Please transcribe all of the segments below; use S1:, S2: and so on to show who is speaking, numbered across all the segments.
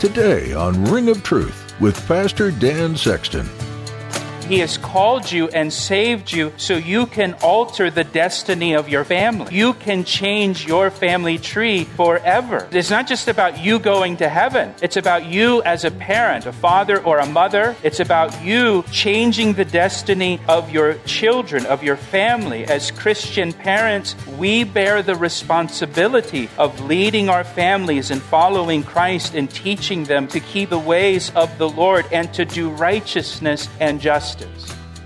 S1: Today on Ring of Truth with Pastor Dan Sexton.
S2: He has called you and saved you so you can alter the destiny of your family. You can change your family tree forever. It's not just about you going to heaven, it's about you as a parent, a father or a mother. It's about you changing the destiny of your children, of your family. As Christian parents, we bear the responsibility of leading our families and following Christ and teaching them to keep the ways of the Lord and to do righteousness and justice.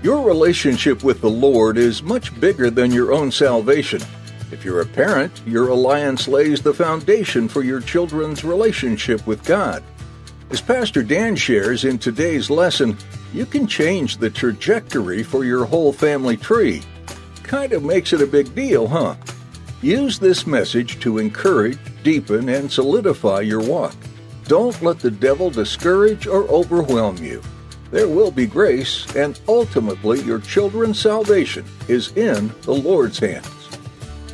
S1: Your relationship with the Lord is much bigger than your own salvation. If you're a parent, your alliance lays the foundation for your children's relationship with God. As Pastor Dan shares in today's lesson, you can change the trajectory for your whole family tree. Kind of makes it a big deal, huh? Use this message to encourage, deepen, and solidify your walk. Don't let the devil discourage or overwhelm you. There will be grace, and ultimately your children's salvation is in the Lord's hands.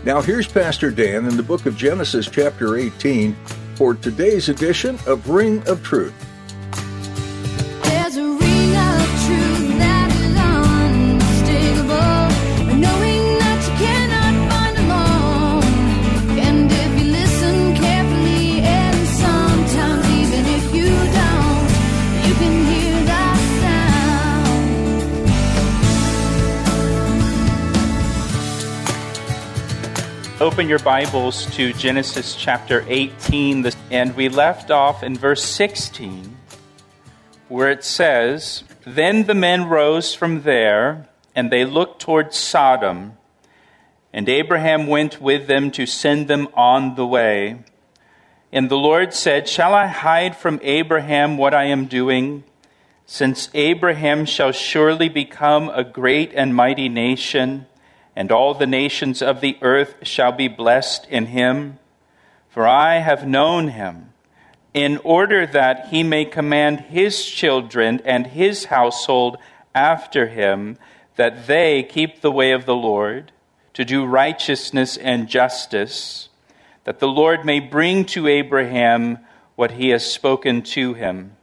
S1: Now, here's Pastor Dan in the book of Genesis, chapter 18, for today's edition of Ring of Truth.
S2: Open your Bibles to Genesis chapter 18, and we left off in verse 16, where it says, Then the men rose from there, and they looked toward Sodom, and Abraham went with them to send them on the way. And the Lord said, Shall I hide from Abraham what I am doing? Since Abraham shall surely become a great and mighty nation, and all the nations of the earth shall be blessed in him. For I have known him, in order that he may command his children and his household after him, that they keep the way of the Lord, to do righteousness and justice, that the Lord may bring to Abraham what he has spoken to him.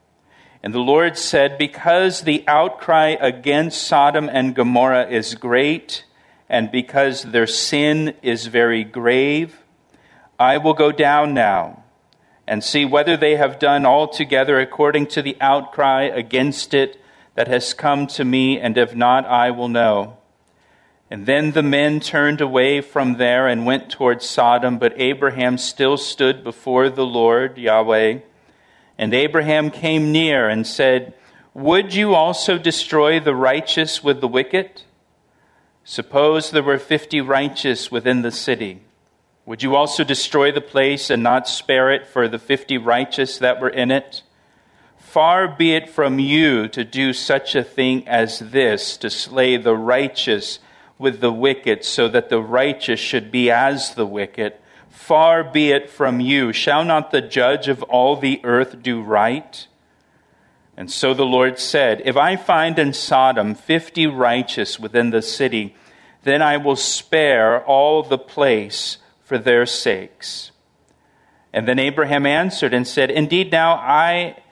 S2: And the Lord said, Because the outcry against Sodom and Gomorrah is great, and because their sin is very grave, I will go down now and see whether they have done altogether according to the outcry against it that has come to me, and if not, I will know. And then the men turned away from there and went toward Sodom, but Abraham still stood before the Lord Yahweh. And Abraham came near and said, Would you also destroy the righteous with the wicked? Suppose there were fifty righteous within the city. Would you also destroy the place and not spare it for the fifty righteous that were in it? Far be it from you to do such a thing as this, to slay the righteous with the wicked, so that the righteous should be as the wicked. Far be it from you. Shall not the judge of all the earth do right? And so the Lord said, If I find in Sodom fifty righteous within the city, then I will spare all the place for their sakes. And then Abraham answered and said, Indeed, now I,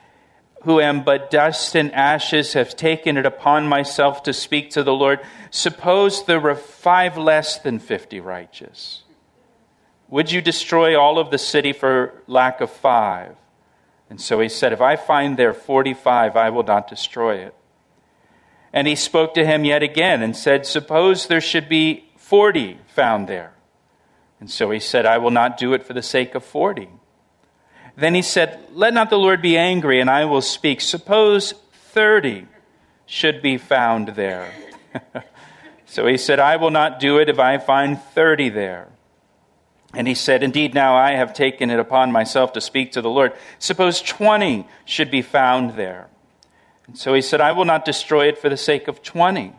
S2: who am but dust and ashes, have taken it upon myself to speak to the Lord. Suppose there were five less than fifty righteous. Would you destroy all of the city for lack of five? And so he said, If I find there 45, I will not destroy it. And he spoke to him yet again and said, Suppose there should be 40 found there. And so he said, I will not do it for the sake of 40. Then he said, Let not the Lord be angry, and I will speak. Suppose 30 should be found there. so he said, I will not do it if I find 30 there. And he said, Indeed, now I have taken it upon myself to speak to the Lord. Suppose 20 should be found there. And so he said, I will not destroy it for the sake of 20.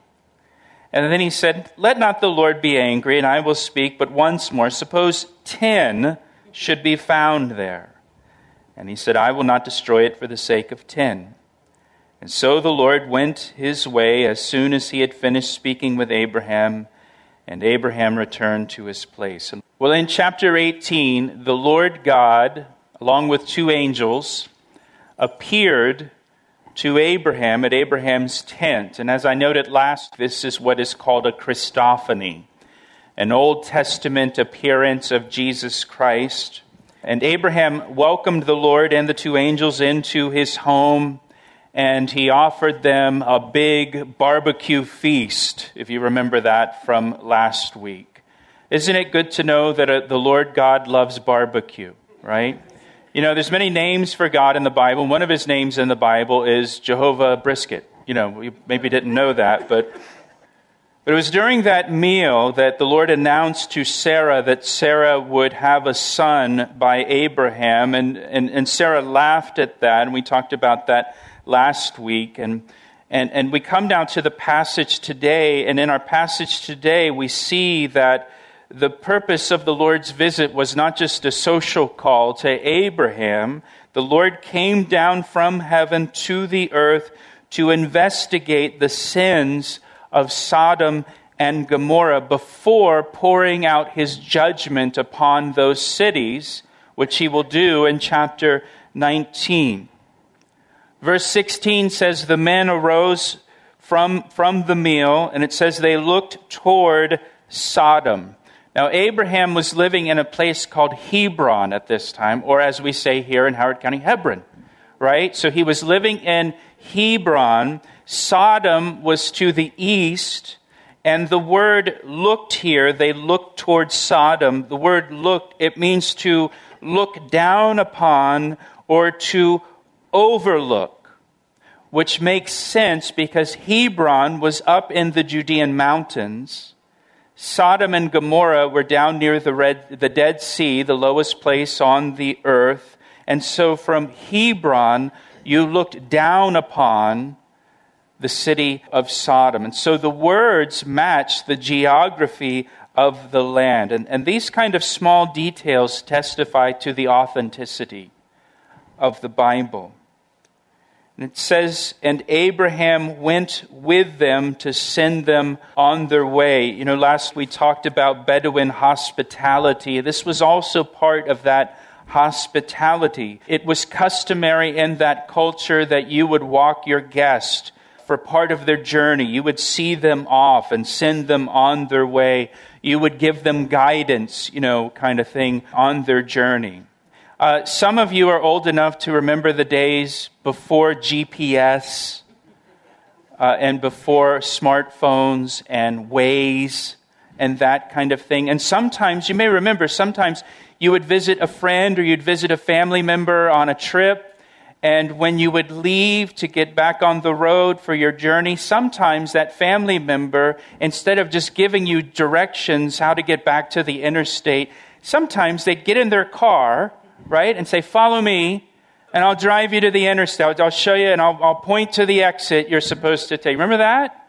S2: And then he said, Let not the Lord be angry, and I will speak but once more. Suppose 10 should be found there. And he said, I will not destroy it for the sake of 10. And so the Lord went his way as soon as he had finished speaking with Abraham, and Abraham returned to his place. Well, in chapter 18, the Lord God, along with two angels, appeared to Abraham at Abraham's tent. And as I noted last, this is what is called a Christophany, an Old Testament appearance of Jesus Christ. And Abraham welcomed the Lord and the two angels into his home and he offered them a big barbecue feast, if you remember that from last week. Isn't it good to know that uh, the Lord God loves barbecue, right? You know, there's many names for God in the Bible. One of his names in the Bible is Jehovah Brisket. You know, you maybe didn't know that, but but it was during that meal that the Lord announced to Sarah that Sarah would have a son by Abraham, and, and, and Sarah laughed at that, and we talked about that last week. And, and, and we come down to the passage today, and in our passage today, we see that the purpose of the Lord's visit was not just a social call to Abraham. The Lord came down from heaven to the earth to investigate the sins of Sodom and Gomorrah before pouring out his judgment upon those cities, which he will do in chapter 19. Verse 16 says, The men arose from, from the meal, and it says they looked toward Sodom. Now, Abraham was living in a place called Hebron at this time, or as we say here in Howard County, Hebron, right? So he was living in Hebron. Sodom was to the east, and the word looked here, they looked toward Sodom. The word looked, it means to look down upon or to overlook, which makes sense because Hebron was up in the Judean mountains. Sodom and Gomorrah were down near the, Red, the Dead Sea, the lowest place on the earth. And so from Hebron, you looked down upon the city of Sodom. And so the words match the geography of the land. And, and these kind of small details testify to the authenticity of the Bible. And it says, and Abraham went with them to send them on their way. You know, last we talked about Bedouin hospitality. This was also part of that hospitality. It was customary in that culture that you would walk your guest for part of their journey. You would see them off and send them on their way. You would give them guidance, you know, kind of thing on their journey. Uh, some of you are old enough to remember the days before GPS uh, and before smartphones and Waze and that kind of thing. And sometimes, you may remember, sometimes you would visit a friend or you'd visit a family member on a trip. And when you would leave to get back on the road for your journey, sometimes that family member, instead of just giving you directions how to get back to the interstate, sometimes they'd get in their car right? And say, Follow me, and I'll drive you to the interstate. I'll show you, and I'll, I'll point to the exit you're supposed to take. Remember that?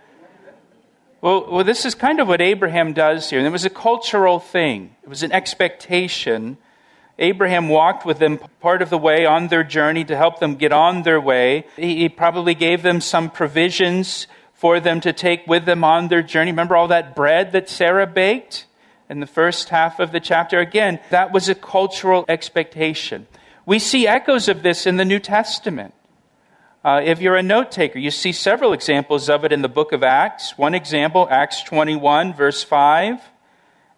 S2: Well, well, this is kind of what Abraham does here. And it was a cultural thing, it was an expectation. Abraham walked with them part of the way on their journey to help them get on their way. He probably gave them some provisions for them to take with them on their journey. Remember all that bread that Sarah baked? In the first half of the chapter. Again, that was a cultural expectation. We see echoes of this in the New Testament. Uh, if you're a note taker, you see several examples of it in the book of Acts. One example, Acts 21, verse 5.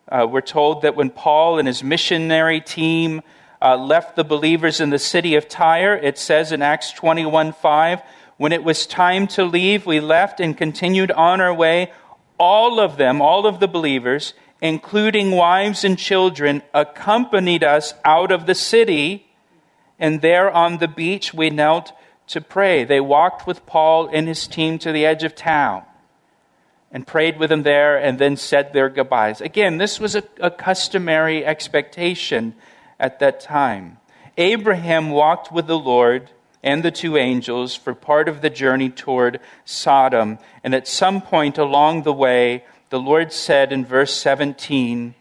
S2: Uh, we're told that when Paul and his missionary team uh, left the believers in the city of Tyre, it says in Acts 21 5, when it was time to leave, we left and continued on our way. All of them, all of the believers, including wives and children, accompanied us out of the city, and there on the beach we knelt to pray. They walked with Paul and his team to the edge of town. and prayed with them there and then said their goodbyes. Again, this was a, a customary expectation at that time. Abraham walked with the Lord and the two angels for part of the journey toward Sodom. And at some point along the way, the Lord said in verse 17,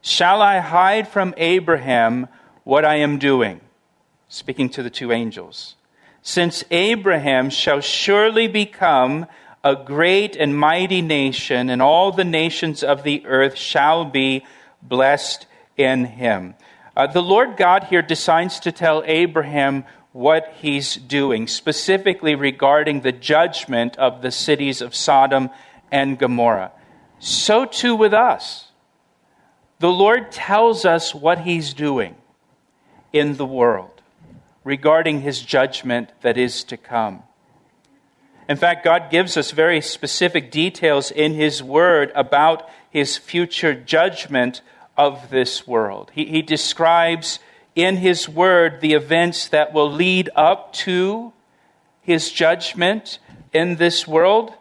S2: Shall I hide from Abraham what I am doing? Speaking to the two angels. Since Abraham shall surely become a great and mighty nation, and all the nations of the earth shall be blessed in him. Uh, the Lord God here decides to tell Abraham what he's doing, specifically regarding the judgment of the cities of Sodom and Gomorrah. So too with us. The Lord tells us what he's doing in the world regarding his judgment that is to come. In fact, God gives us very specific details in his word about his future judgment of this world. He, he describes in His Word the events that will lead up to His judgment in this world.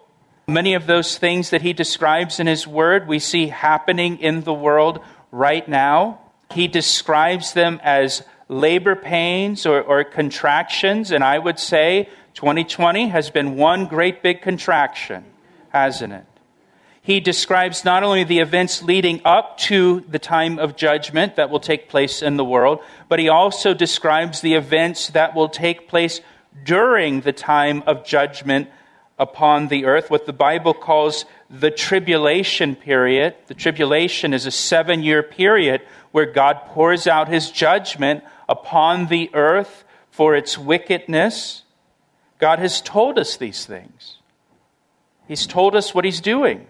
S2: Many of those things that He describes in His Word we see happening in the world right now. He describes them as labor pains or, or contractions, and I would say 2020 has been one great big contraction, hasn't it? he describes not only the events leading up to the time of judgment that will take place in the world, but he also describes the events that will take place during the time of judgment upon the earth, what the Bible calls the tribulation period. The tribulation is a seven year period where God pours out his judgment upon the earth for its wickedness. God has told us these things. He's told us what he's doing.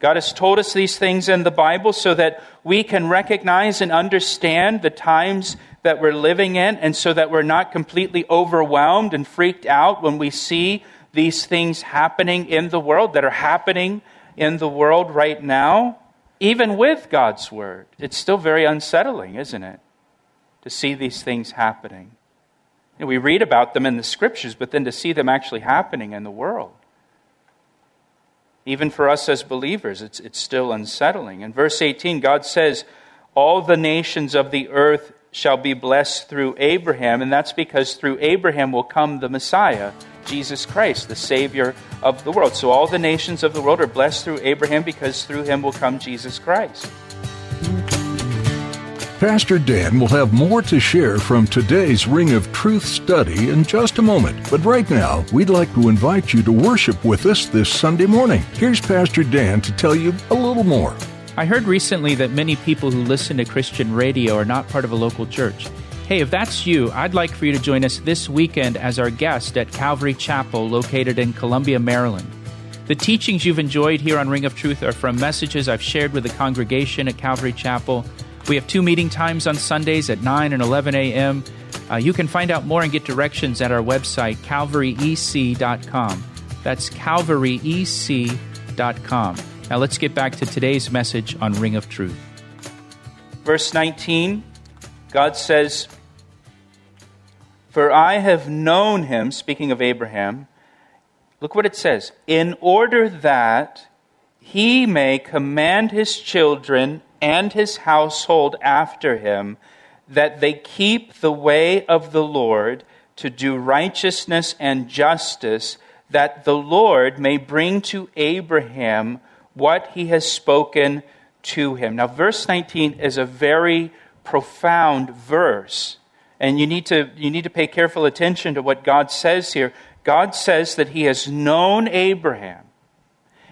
S2: God has told us these things in the Bible so that we can recognize and understand the times that we're living in, and so that we're not completely overwhelmed and freaked out when we see these things happening in the world that are happening in the world right now. Even with God's Word, it's still very unsettling, isn't it? To see these things happening. Know, we read about them in the Scriptures, but then to see them actually happening in the world. Even for us as believers, it's, it's still unsettling. In verse 18, God says, All the nations of the earth shall be blessed through Abraham, and that's because through Abraham will come the Messiah, Jesus Christ, the Savior of the world. So all the nations of the world are blessed through Abraham because through him will come Jesus Christ.
S1: Pastor Dan will have more to share from today's Ring of Truth study in just a moment. But right now, we'd like to invite you to worship with us this Sunday morning. Here's Pastor Dan to tell you a little more.
S3: I heard recently that many people who listen to Christian radio are not part of a local church. Hey, if that's you, I'd like for you to join us this weekend as our guest at Calvary Chapel, located in Columbia, Maryland. The teachings you've enjoyed here on Ring of Truth are from messages I've shared with the congregation at Calvary Chapel we have two meeting times on Sundays at 9 and 11 a.m. Uh, you can find out more and get directions at our website, calvaryec.com. That's calvaryec.com. Now let's get back to today's message on Ring of Truth.
S2: Verse 19, God says, For I have known him, speaking of Abraham, look what it says, in order that he may command his children and his household after him, that they keep the way of the Lord to do righteousness and justice, that the Lord may bring to Abraham what he has spoken to him. Now, verse 19 is a very profound verse, and you need to, you need to pay careful attention to what God says here. God says that he has known Abraham.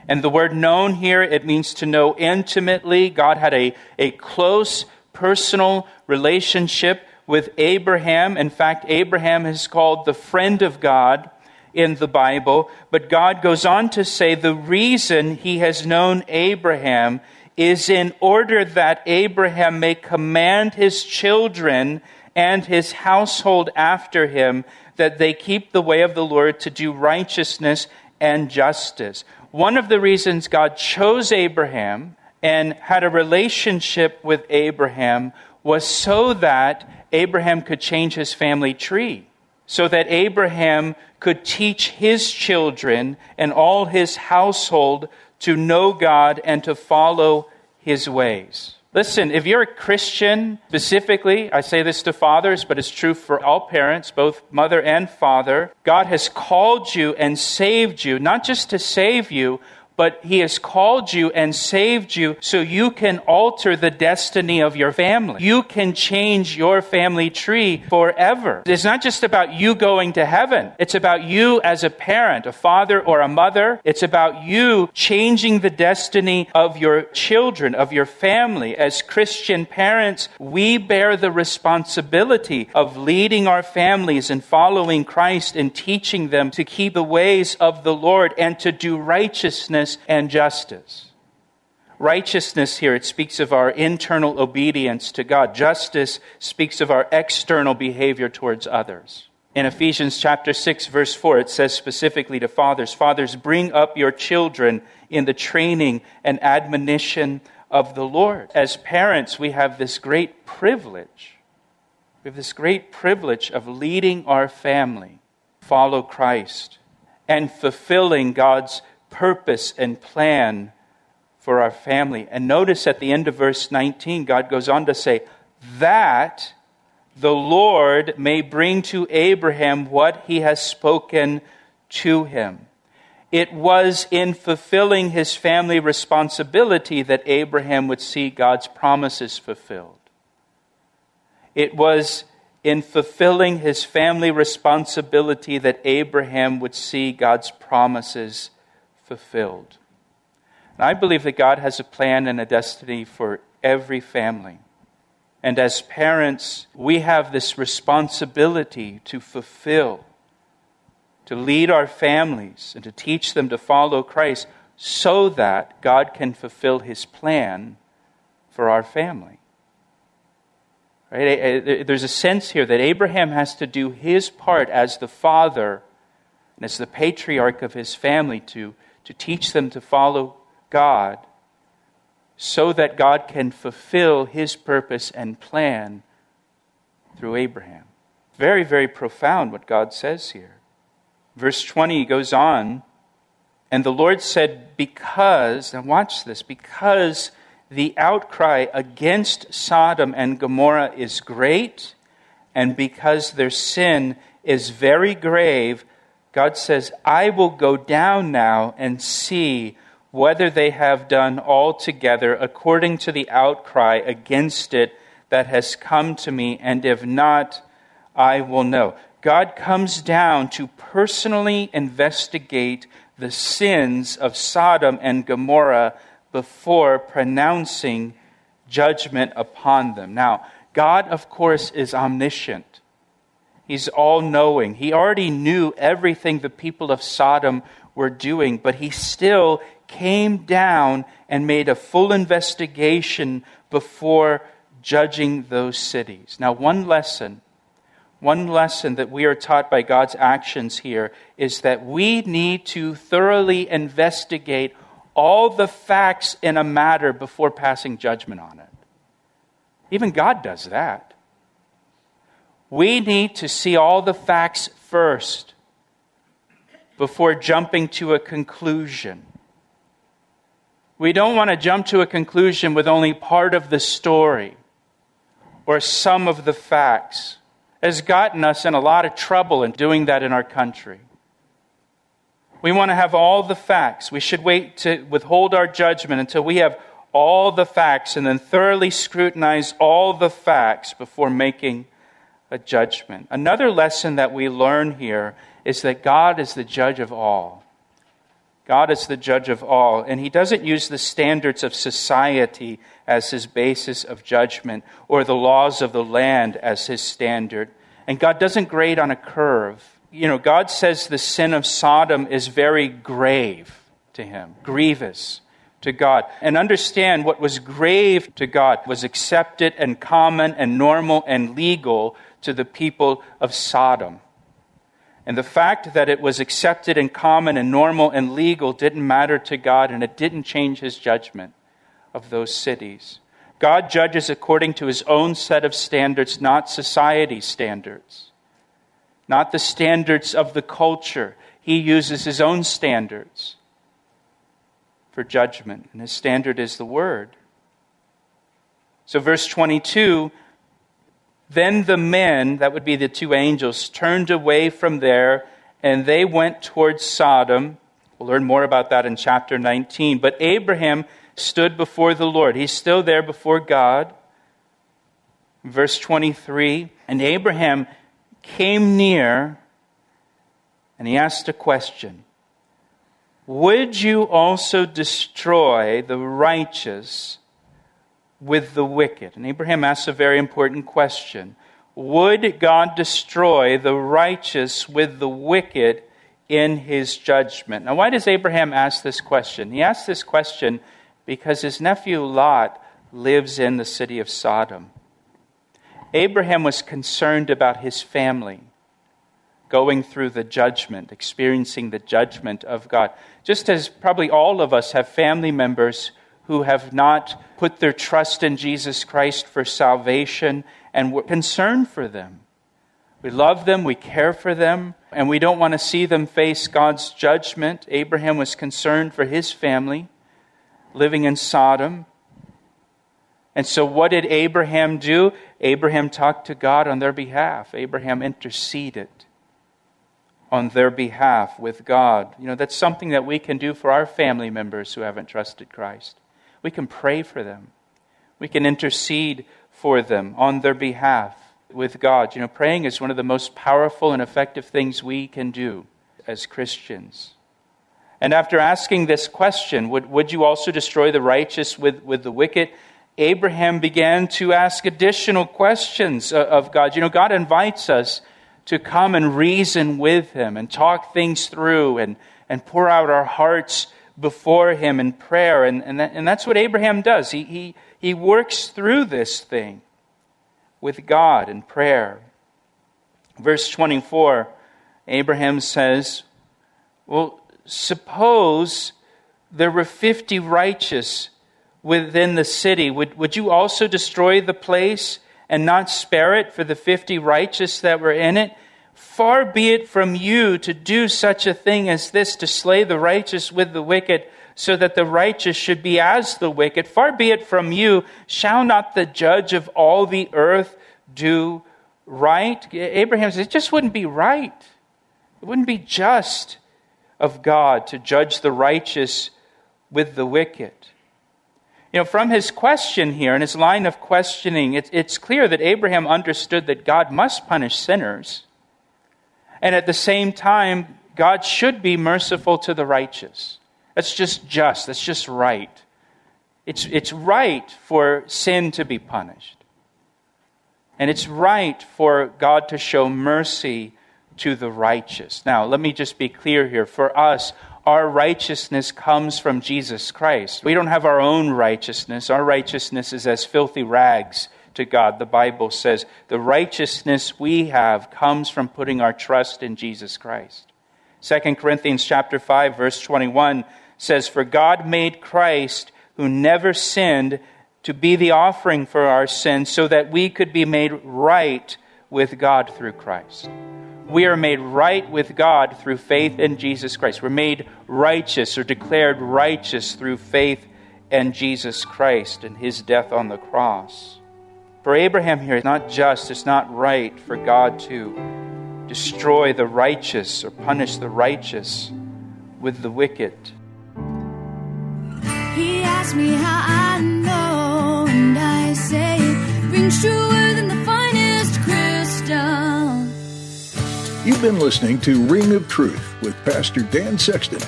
S2: And the word known here, it means to know intimately. God had a, a close personal relationship with Abraham. In fact, Abraham is called the friend of God in the Bible. But God goes on to say the reason he has known Abraham is in order that Abraham may command his children and his household after him that they keep the way of the Lord to do righteousness and justice. One of the reasons God chose Abraham and had a relationship with Abraham was so that Abraham could change his family tree, so that Abraham could teach his children and all his household to know God and to follow his ways. Listen, if you're a Christian, specifically, I say this to fathers, but it's true for all parents, both mother and father. God has called you and saved you, not just to save you, but He has called you and saved you so you can alter the destiny of your family. You can change your family tree forever. It's not just about you going to heaven. It's about you as a parent, a father or a mother. It's about you changing the destiny of your children, of your family. As Christian parents, we bear the responsibility of leading our families and following Christ and teaching them to keep the ways of the Lord and to do righteousness and justice. Righteousness here, it speaks of our internal obedience to God. Justice speaks of our external behavior towards others. In Ephesians chapter 6 verse 4 it says specifically to fathers, fathers bring up your children in the training and admonition of the Lord. As parents, we have this great privilege. We have this great privilege of leading our family follow Christ and fulfilling God's purpose and plan for our family. And notice at the end of verse 19, God goes on to say, That the Lord may bring to Abraham what he has spoken to him. It was in fulfilling his family responsibility that Abraham would see God's promises fulfilled. It was in fulfilling his family responsibility that Abraham would see God's promises fulfilled. And I believe that God has a plan and a destiny for every family. And as parents, we have this responsibility to fulfill, to lead our families, and to teach them to follow Christ so that God can fulfill his plan for our family. Right? There's a sense here that Abraham has to do his part as the father and as the patriarch of his family to to teach them to follow God so that God can fulfill his purpose and plan through Abraham. Very, very profound what God says here. Verse 20 goes on, and the Lord said, Because, now watch this, because the outcry against Sodom and Gomorrah is great, and because their sin is very grave, God says, I will go down now and see whether they have done altogether according to the outcry against it that has come to me, and if not, I will know. God comes down to personally investigate the sins of Sodom and Gomorrah before pronouncing judgment upon them. Now, God, of course, is omniscient. He's all knowing. He already knew everything the people of Sodom were doing, but he still came down and made a full investigation before judging those cities. Now, one lesson, one lesson that we are taught by God's actions here is that we need to thoroughly investigate all the facts in a matter before passing judgment on it. Even God does that. We need to see all the facts first before jumping to a conclusion. We don't want to jump to a conclusion with only part of the story or some of the facts. Has gotten us in a lot of trouble in doing that in our country. We want to have all the facts. We should wait to withhold our judgment until we have all the facts and then thoroughly scrutinize all the facts before making a judgment. Another lesson that we learn here is that God is the judge of all. God is the judge of all, and He doesn't use the standards of society as His basis of judgment or the laws of the land as His standard. And God doesn't grade on a curve. You know, God says the sin of Sodom is very grave to Him, grievous to God. And understand what was grave to God was accepted and common and normal and legal to the people of Sodom. And the fact that it was accepted and common and normal and legal didn't matter to God, and it didn't change his judgment of those cities. God judges according to his own set of standards, not society's standards. not the standards of the culture. He uses his own standards for judgment, and his standard is the word. So, verse 22 then the men, that would be the two angels, turned away from there and they went towards Sodom. We'll learn more about that in chapter 19. But Abraham stood before the Lord. He's still there before God. Verse 23 And Abraham came near and he asked a question Would you also destroy the righteous with the wicked? And Abraham asks a very important question. Would God destroy the righteous with the wicked in his judgment? Now, why does Abraham ask this question? He asks this question because his nephew Lot lives in the city of Sodom. Abraham was concerned about his family going through the judgment, experiencing the judgment of God. Just as probably all of us have family members who have not put their trust in Jesus Christ for salvation, and we're concerned for them. We love them, we care for them, and we don't want to see them face God's judgment. Abraham was concerned for his family living in Sodom. And so, what did Abraham do? Abraham talked to God on their behalf. Abraham interceded on their behalf with God. You know, that's something that we can do for our family members who haven't trusted Christ. We can pray for them. We can intercede for them on their behalf with God. You know, praying is one of the most powerful and effective things we can do as Christians. And after asking this question, would, would you also destroy the righteous with, with the wicked? Abraham began to ask additional questions uh, of God. You know, God invites us to come and reason with Him and talk things through and, and pour out our hearts before Him in prayer. And, and, that, and that's what Abraham does. He, he, he works through this thing with God in prayer. Verse 24, Abraham says, Well, suppose there were 50 righteous within the city. Would, would you also destroy the place and not spare it for the 50 righteous that were in it? Far be it from you to do such a thing as this, to slay the righteous with the wicked, so that the righteous should be as the wicked. Far be it from you. Shall not the judge of all the earth do right? Abraham says, it just wouldn't be right. It wouldn't be just of God to judge the righteous with the wicked. You know, from his question here and his line of questioning, it's, it's clear that Abraham understood that God must punish sinners. And at the same time, God should be merciful to the righteous. That's just just. That's just right. It's, it's right for sin to be punished. And it's right for God to show mercy to the righteous. Now, let me just be clear here. For us, our righteousness comes from Jesus Christ. We don't have our own righteousness. Our righteousness is as filthy rags to God. The Bible says the righteousness we have comes from putting our trust in Jesus Christ. 2 Corinthians chapter 5 verse 21 says for God made Christ who never sinned to be the offering for our sins so that we could be made right with God through Christ. We are made right with God through faith in Jesus Christ. We're made righteous or declared righteous through faith in Jesus Christ and his death on the cross. For Abraham here, it's not just, it's not right for God to destroy the righteous or punish the righteous with the wicked.
S4: He asked me how I know, and I say it rings truer than the finest crystal.
S1: You've been listening to Ring of Truth with Pastor Dan Sexton.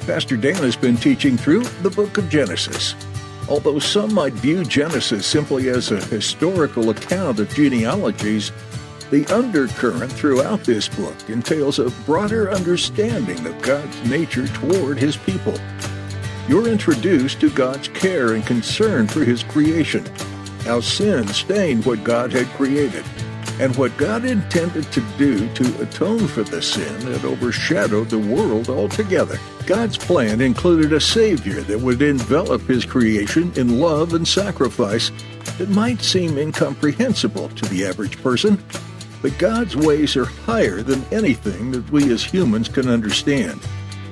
S1: Pastor Dan has been teaching through the book of Genesis. Although some might view Genesis simply as a historical account of genealogies, the undercurrent throughout this book entails a broader understanding of God's nature toward His people. You're introduced to God's care and concern for His creation, how sin stained what God had created, and what God intended to do to atone for the sin that overshadowed the world altogether. God's plan included a Savior that would envelop His creation in love and sacrifice that might seem incomprehensible to the average person. But God's ways are higher than anything that we as humans can understand.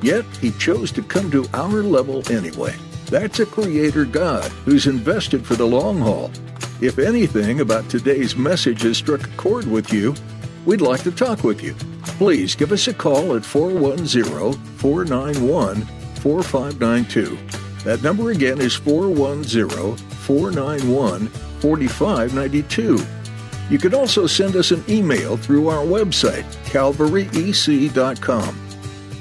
S1: Yet, He chose to come to our level anyway. That's a Creator God who's invested for the long haul. If anything about today's message has struck a chord with you, we'd like to talk with you. Please give us a call at 410 491 4592. That number again is 410 491 4592. You can also send us an email through our website, calvaryec.com.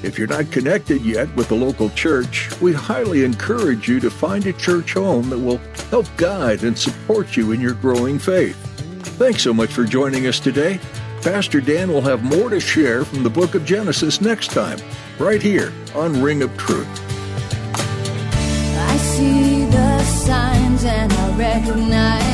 S1: If you're not connected yet with the local church, we highly encourage you to find a church home that will help guide and support you in your growing faith. Thanks so much for joining us today. Pastor Dan will have more to share from the book of Genesis next time, right here on Ring of Truth.
S4: I see the signs and I recognize